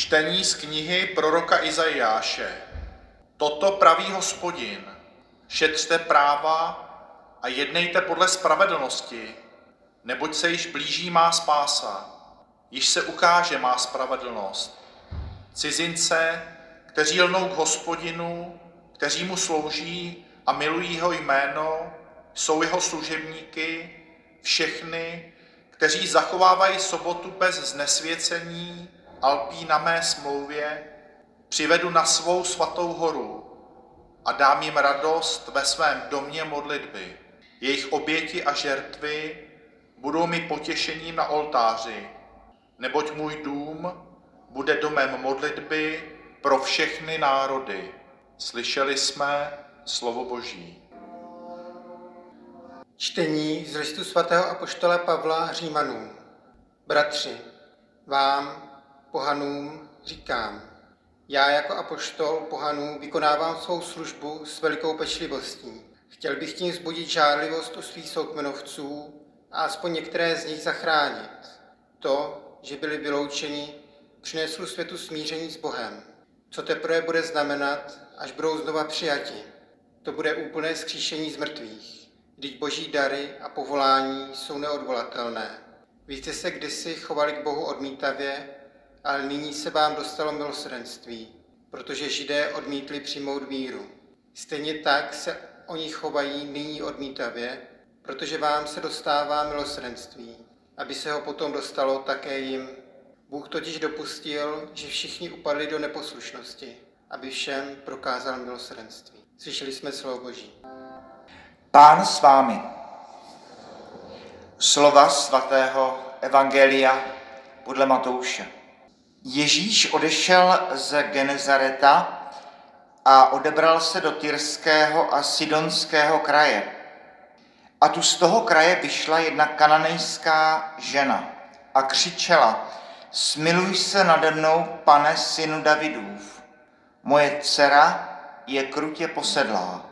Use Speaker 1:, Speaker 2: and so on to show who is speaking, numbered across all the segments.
Speaker 1: Čtení z knihy proroka Izajáše. Toto praví hospodin. Šetřte práva a jednejte podle spravedlnosti, neboť se již blíží má spása. Již se ukáže má spravedlnost. Cizince, kteří lnou k hospodinu, kteří mu slouží a milují jeho jméno, jsou jeho služebníky, všechny, kteří zachovávají sobotu bez znesvěcení, alpí na mé smlouvě, přivedu na svou svatou horu a dám jim radost ve svém domě modlitby. Jejich oběti a žertvy budou mi potěšením na oltáři, neboť můj dům bude domem modlitby pro všechny národy. Slyšeli jsme slovo Boží.
Speaker 2: Čtení z listu svatého apoštola Pavla Římanům. Bratři, vám, pohanům, říkám, já jako apoštol pohanů vykonávám svou službu s velikou pečlivostí. Chtěl bych tím zbudit žárlivost u svých soukmenovců a aspoň některé z nich zachránit. To, že byli vyloučeni, přineslo světu smíření s Bohem. Co teprve bude znamenat, až budou znova přijati? To bude úplné skříšení z mrtvých. Vždyť boží dary a povolání jsou neodvolatelné. Jste se kdysi chovali k Bohu odmítavě, ale nyní se vám dostalo milosrdenství, protože Židé odmítli přijmout víru. Stejně tak se oni chovají nyní odmítavě, protože vám se dostává milosrdenství, aby se ho potom dostalo také jim. Bůh totiž dopustil, že všichni upadli do neposlušnosti, aby všem prokázal milosrdenství. Slyšeli jsme slovo Boží.
Speaker 3: Pán s vámi. Slova svatého Evangelia podle Matouše. Ježíš odešel z Genezareta a odebral se do Tyrského a Sidonského kraje. A tu z toho kraje vyšla jedna kananejská žena a křičela, smiluj se nade mnou, pane synu Davidův. Moje dcera je krutě posedlá.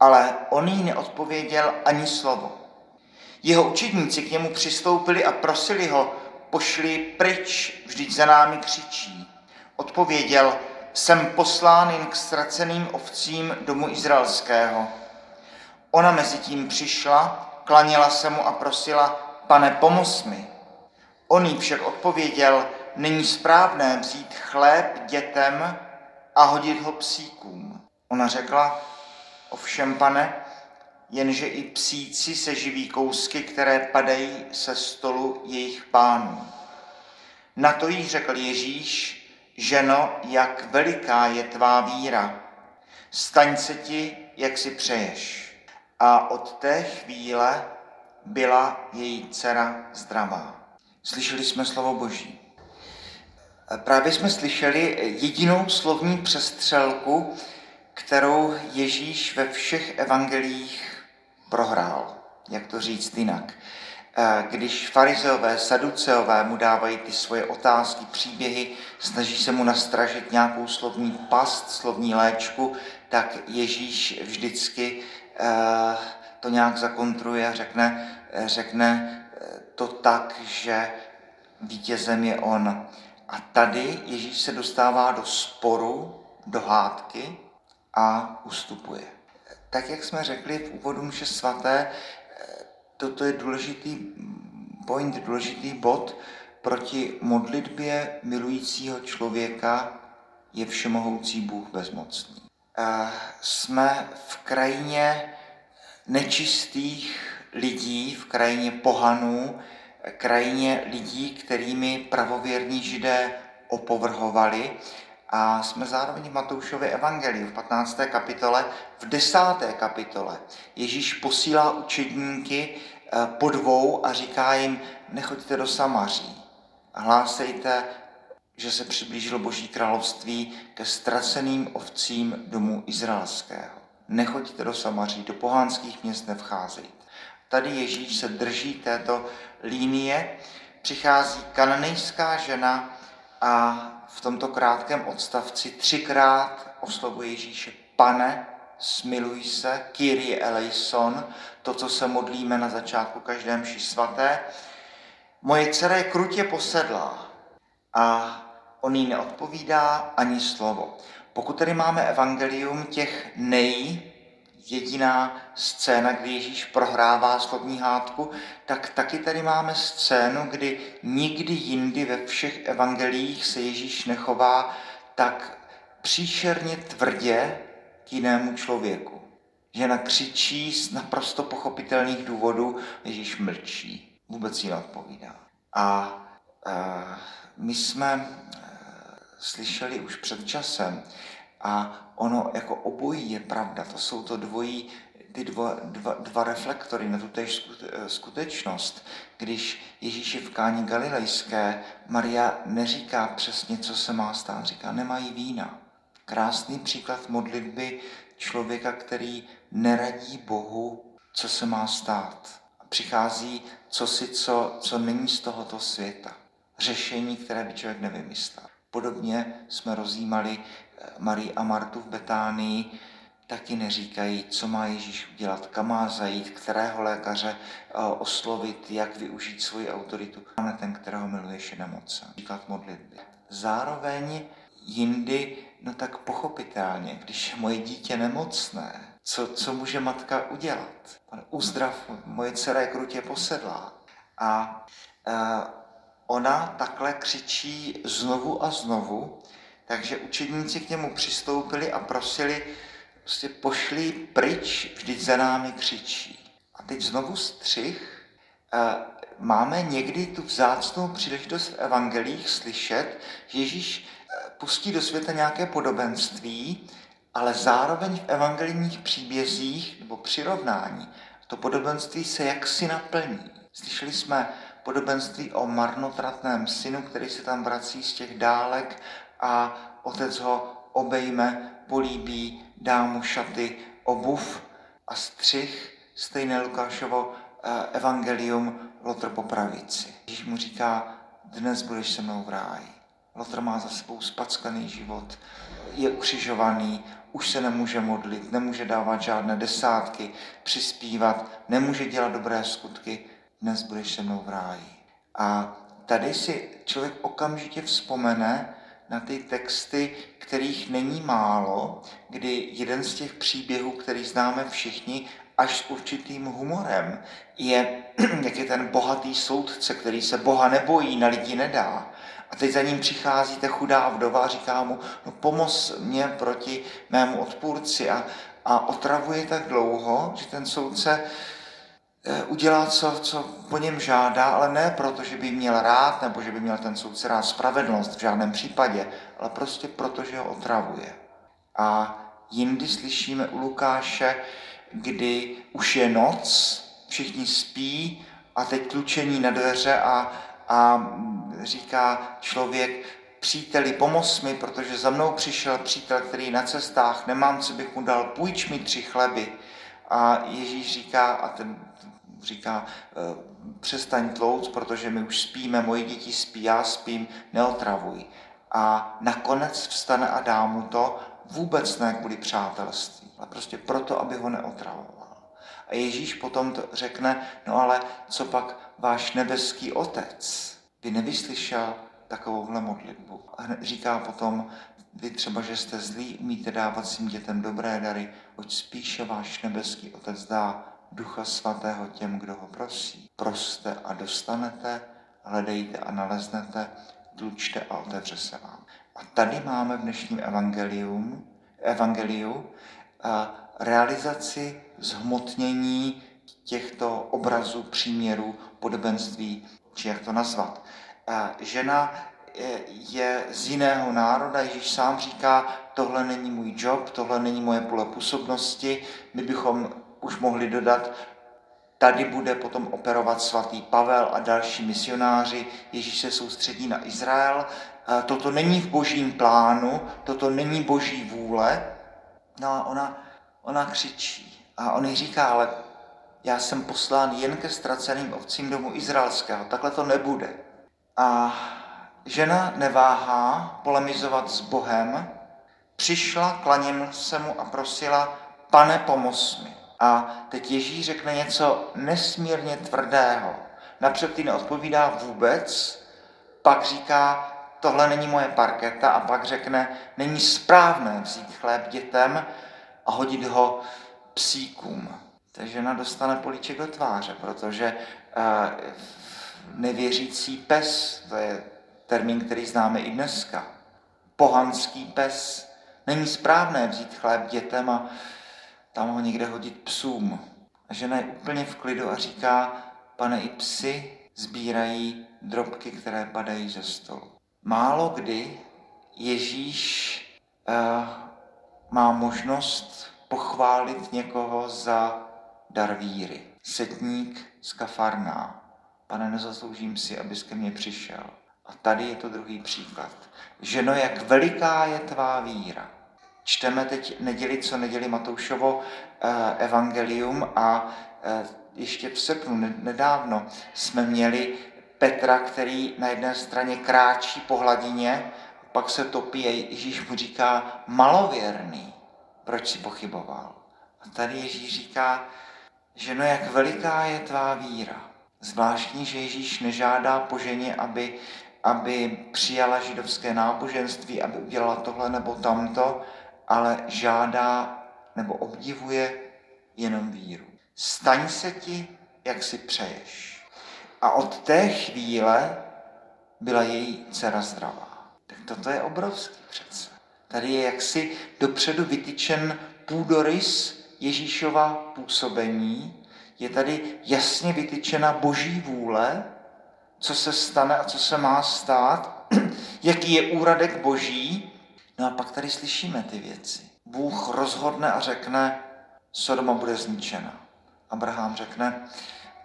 Speaker 3: Ale on jí neodpověděl ani slovo. Jeho učedníci k němu přistoupili a prosili ho, pošli pryč, vždyť za námi křičí. Odpověděl, jsem poslán jen k ztraceným ovcím domu izraelského. Ona mezi tím přišla, klaněla se mu a prosila, pane, pomoz mi. On jí však odpověděl, není správné vzít chléb dětem a hodit ho psíkům. Ona řekla, ovšem pane, jenže i psíci se živí kousky, které padají se stolu jejich pánů. Na to jí řekl Ježíš, ženo, jak veliká je tvá víra, staň se ti, jak si přeješ. A od té chvíle byla její dcera zdravá. Slyšeli jsme slovo Boží. Právě jsme slyšeli jedinou slovní přestřelku, kterou Ježíš ve všech evangelích prohrál. Jak to říct jinak? Eh, když farizeové, saduceové mu dávají ty svoje otázky, příběhy, snaží se mu nastražit nějakou slovní past, slovní léčku, tak Ježíš vždycky eh, to nějak zakontruje a řekne, řekne eh, to tak, že vítězem je on. A tady Ježíš se dostává do sporu, do hádky a ustupuje. Tak, jak jsme řekli v úvodu mše svaté, toto je důležitý point, důležitý bod proti modlitbě milujícího člověka je všemohoucí Bůh bezmocný. Jsme v krajině nečistých lidí, v krajině pohanů, krajině lidí, kterými pravověrní židé opovrhovali a jsme zároveň v Matoušově evangeliu v 15. kapitole. V 10. kapitole Ježíš posílá učedníky eh, po dvou a říká jim, nechoďte do Samaří. Hlásejte, že se přiblížilo Boží království ke ztraceným ovcím domu izraelského. Nechoďte do Samaří, do pohánských měst nevcházejte. Tady Ježíš se drží této línie, přichází kananejská žena a v tomto krátkém odstavci třikrát oslovuje Ježíše pane, smiluj se, Kyrie eleison, to, co se modlíme na začátku každé mši svaté. Moje dcera je krutě posedlá a on jí neodpovídá ani slovo. Pokud tedy máme evangelium těch nej, jediná scéna, kdy Ježíš prohrává slovní hádku, tak taky tady máme scénu, kdy nikdy jindy ve všech evangelích se Ježíš nechová tak příšerně tvrdě k jinému člověku. Žena křičí z naprosto pochopitelných důvodů, Ježíš mlčí, vůbec jí neodpovídá. A, a my jsme slyšeli už před časem, a ono jako obojí je pravda, to jsou to dvojí, ty dva, dva, dva reflektory na tutéž skutečnost. Když Ježíš je v kání galilejské, Maria neříká přesně, co se má stát, říká, nemají vína. Krásný příklad modlitby člověka, který neradí Bohu, co se má stát. Přichází cosi, co, co není z tohoto světa. Řešení, které by člověk nevymyslel. Podobně jsme rozjímali Marii a Martu v Betánii, taky neříkají, co má Ježíš udělat, kam má zajít, kterého lékaře eh, oslovit, jak využít svoji autoritu. Máme ten, kterého miluješ, je nemocen. Příklad modlitby. Zároveň jindy, no tak pochopitelně, když je moje dítě nemocné, co, co může matka udělat? Uzdrav, moje dcera je krutě posedlá. A e, ona takhle křičí znovu a znovu, takže učedníci k němu přistoupili a prosili, prostě pošli pryč, vždyť za námi křičí. A teď znovu střih. Máme někdy tu vzácnou příležitost v evangelích slyšet, že Ježíš e, pustí do světa nějaké podobenství, ale zároveň v evangelijních příbězích nebo přirovnání to podobenství se jaksi naplní. Slyšeli jsme podobenství o marnotratném synu, který se tam vrací z těch dálek a otec ho obejme, políbí, dá mu šaty, obuv a střih, stejné Lukášovo eh, evangelium Lotr po pravici. Ježíš mu říká, dnes budeš se mnou v ráji. Lotr má za sebou spackaný život, je ukřižovaný, už se nemůže modlit, nemůže dávat žádné desátky, přispívat, nemůže dělat dobré skutky, dnes budeš se mnou v ráji. A tady si člověk okamžitě vzpomene na ty texty, kterých není málo, kdy jeden z těch příběhů, který známe všichni, až s určitým humorem, je, jak je ten bohatý soudce, který se Boha nebojí, na lidi nedá. A teď za ním přichází ta chudá vdova a říká mu, no pomoz mě proti mému odpůrci. A, a otravuje tak dlouho, že ten soudce udělá, co, co po něm žádá, ale ne proto, že by měl rád, nebo že by měl ten soudce rád spravedlnost v žádném případě, ale prostě proto, že ho otravuje. A jindy slyšíme u Lukáše, kdy už je noc, všichni spí a teď tlučení na dveře a, a říká člověk, příteli, pomoz mi, protože za mnou přišel přítel, který je na cestách, nemám, co bych mu dal, půjč mi tři chleby. A Ježíš říká, a ten říká, eh, přestaň tlouc, protože my už spíme, moje děti spí, já spím, neotravuj. A nakonec vstane a dá mu to vůbec ne kvůli přátelství, ale prostě proto, aby ho neotravoval. A Ježíš potom to řekne, no ale co pak váš nebeský otec by nevyslyšel takovouhle modlitbu. A říká potom, vy třeba, že jste zlí, umíte dávat svým dětem dobré dary, ať spíše váš nebeský otec dá Ducha Svatého těm, kdo ho prosí. Proste a dostanete, hledejte a naleznete, tlučte a otevře se vám. A tady máme v dnešním evangelium, evangeliu a realizaci zhmotnění těchto obrazů, příměrů, podobenství, či jak to nazvat. A žena je z jiného národa, Ježíš sám říká, tohle není můj job, tohle není moje pole působnosti, my bychom už mohli dodat, tady bude potom operovat svatý Pavel a další misionáři. Ježíš se soustředí na Izrael. Toto není v božím plánu, toto není boží vůle. No a ona, ona křičí a on jí říká, ale já jsem poslán jen ke ztraceným ovcím domu izraelského, takhle to nebude. A žena neváhá polemizovat s Bohem, přišla, klaním se mu a prosila, pane, pomoz mi. A teď Ježíš řekne něco nesmírně tvrdého. Napřed ty neodpovídá vůbec, pak říká, tohle není moje parketa a pak řekne, není správné vzít chléb dětem a hodit ho psíkům. Ta žena dostane políček do tváře, protože uh, nevěřící pes, to je termín, který známe i dneska, pohanský pes, není správné vzít chléb dětem a tam ho někde hodit psům. A žena je úplně v klidu a říká, pane, i psy sbírají drobky, které padají ze stolu. Málo kdy Ježíš uh, má možnost pochválit někoho za dar víry. Setník z Kafarná. Pane, nezasloužím si, abys ke mně přišel. A tady je to druhý příklad. Ženo, jak veliká je tvá víra. Čteme teď neděli co neděli Matoušovo eh, evangelium a eh, ještě v srpnu nedávno jsme měli Petra, který na jedné straně kráčí po hladině, pak se topí a Ježíš mu říká malověrný, proč si pochyboval. A tady Ježíš říká, že no jak veliká je tvá víra. Zvláštní, že Ježíš nežádá po ženě, aby, aby přijala židovské náboženství, aby udělala tohle nebo tamto, ale žádá nebo obdivuje jenom víru. Staň se ti, jak si přeješ. A od té chvíle byla její dcera zdravá. Tak toto je obrovský přece. Tady je jaksi dopředu vytyčen půdorys Ježíšova působení. Je tady jasně vytyčena boží vůle, co se stane a co se má stát, jaký je úradek boží. No a pak tady slyšíme ty věci. Bůh rozhodne a řekne, Sodoma bude zničena. Abraham řekne,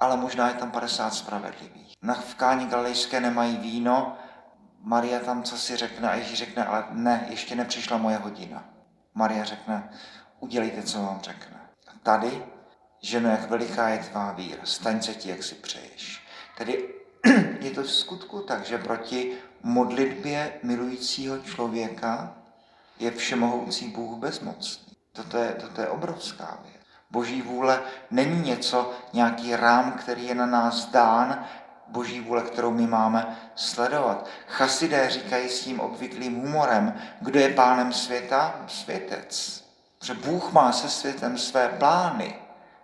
Speaker 3: ale možná je tam 50 spravedlivých. Na v káni galilejské nemají víno, Maria tam co si řekne a Ježíš řekne, ale ne, ještě nepřišla moje hodina. Maria řekne, udělejte, co vám řekne. A tady, ženo, jak veliká je tvá víra, staň se ti, jak si přeješ. Tedy je to v skutku tak, že proti modlitbě milujícího člověka je všemohoucí Bůh bezmocný. Toto je, toto je obrovská věc. Boží vůle není něco, nějaký rám, který je na nás dán, boží vůle, kterou my máme sledovat. Chasidé říkají s tím obvyklým humorem, kdo je pánem světa? Světec. Protože Bůh má se světem své plány,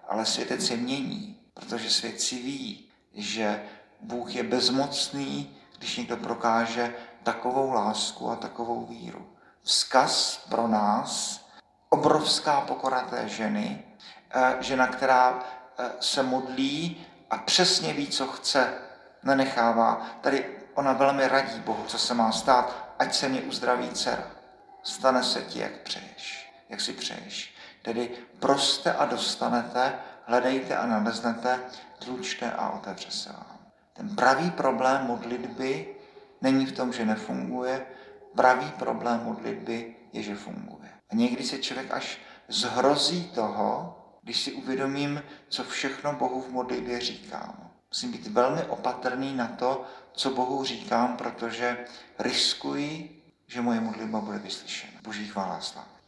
Speaker 3: ale světec je mění, protože svět si ví, že Bůh je bezmocný, když někdo prokáže takovou lásku a takovou víru. Vzkaz pro nás, obrovská pokora té ženy, eh, žena, která eh, se modlí a přesně ví, co chce, nenechává. Tady ona velmi radí Bohu, co se má stát, ať se mě uzdraví dcera. Stane se ti, jak přeješ, jak si přeješ. Tedy proste a dostanete, hledejte a naleznete, tlučte a otevře se vám. Ten pravý problém modlitby není v tom, že nefunguje, pravý problém modlitby je, že funguje. A někdy se člověk až zhrozí toho, když si uvědomím, co všechno Bohu v modlitbě říkám. Musím být velmi opatrný na to, co Bohu říkám, protože riskuji, že moje modlitba bude vyslyšena. Boží chvála slava.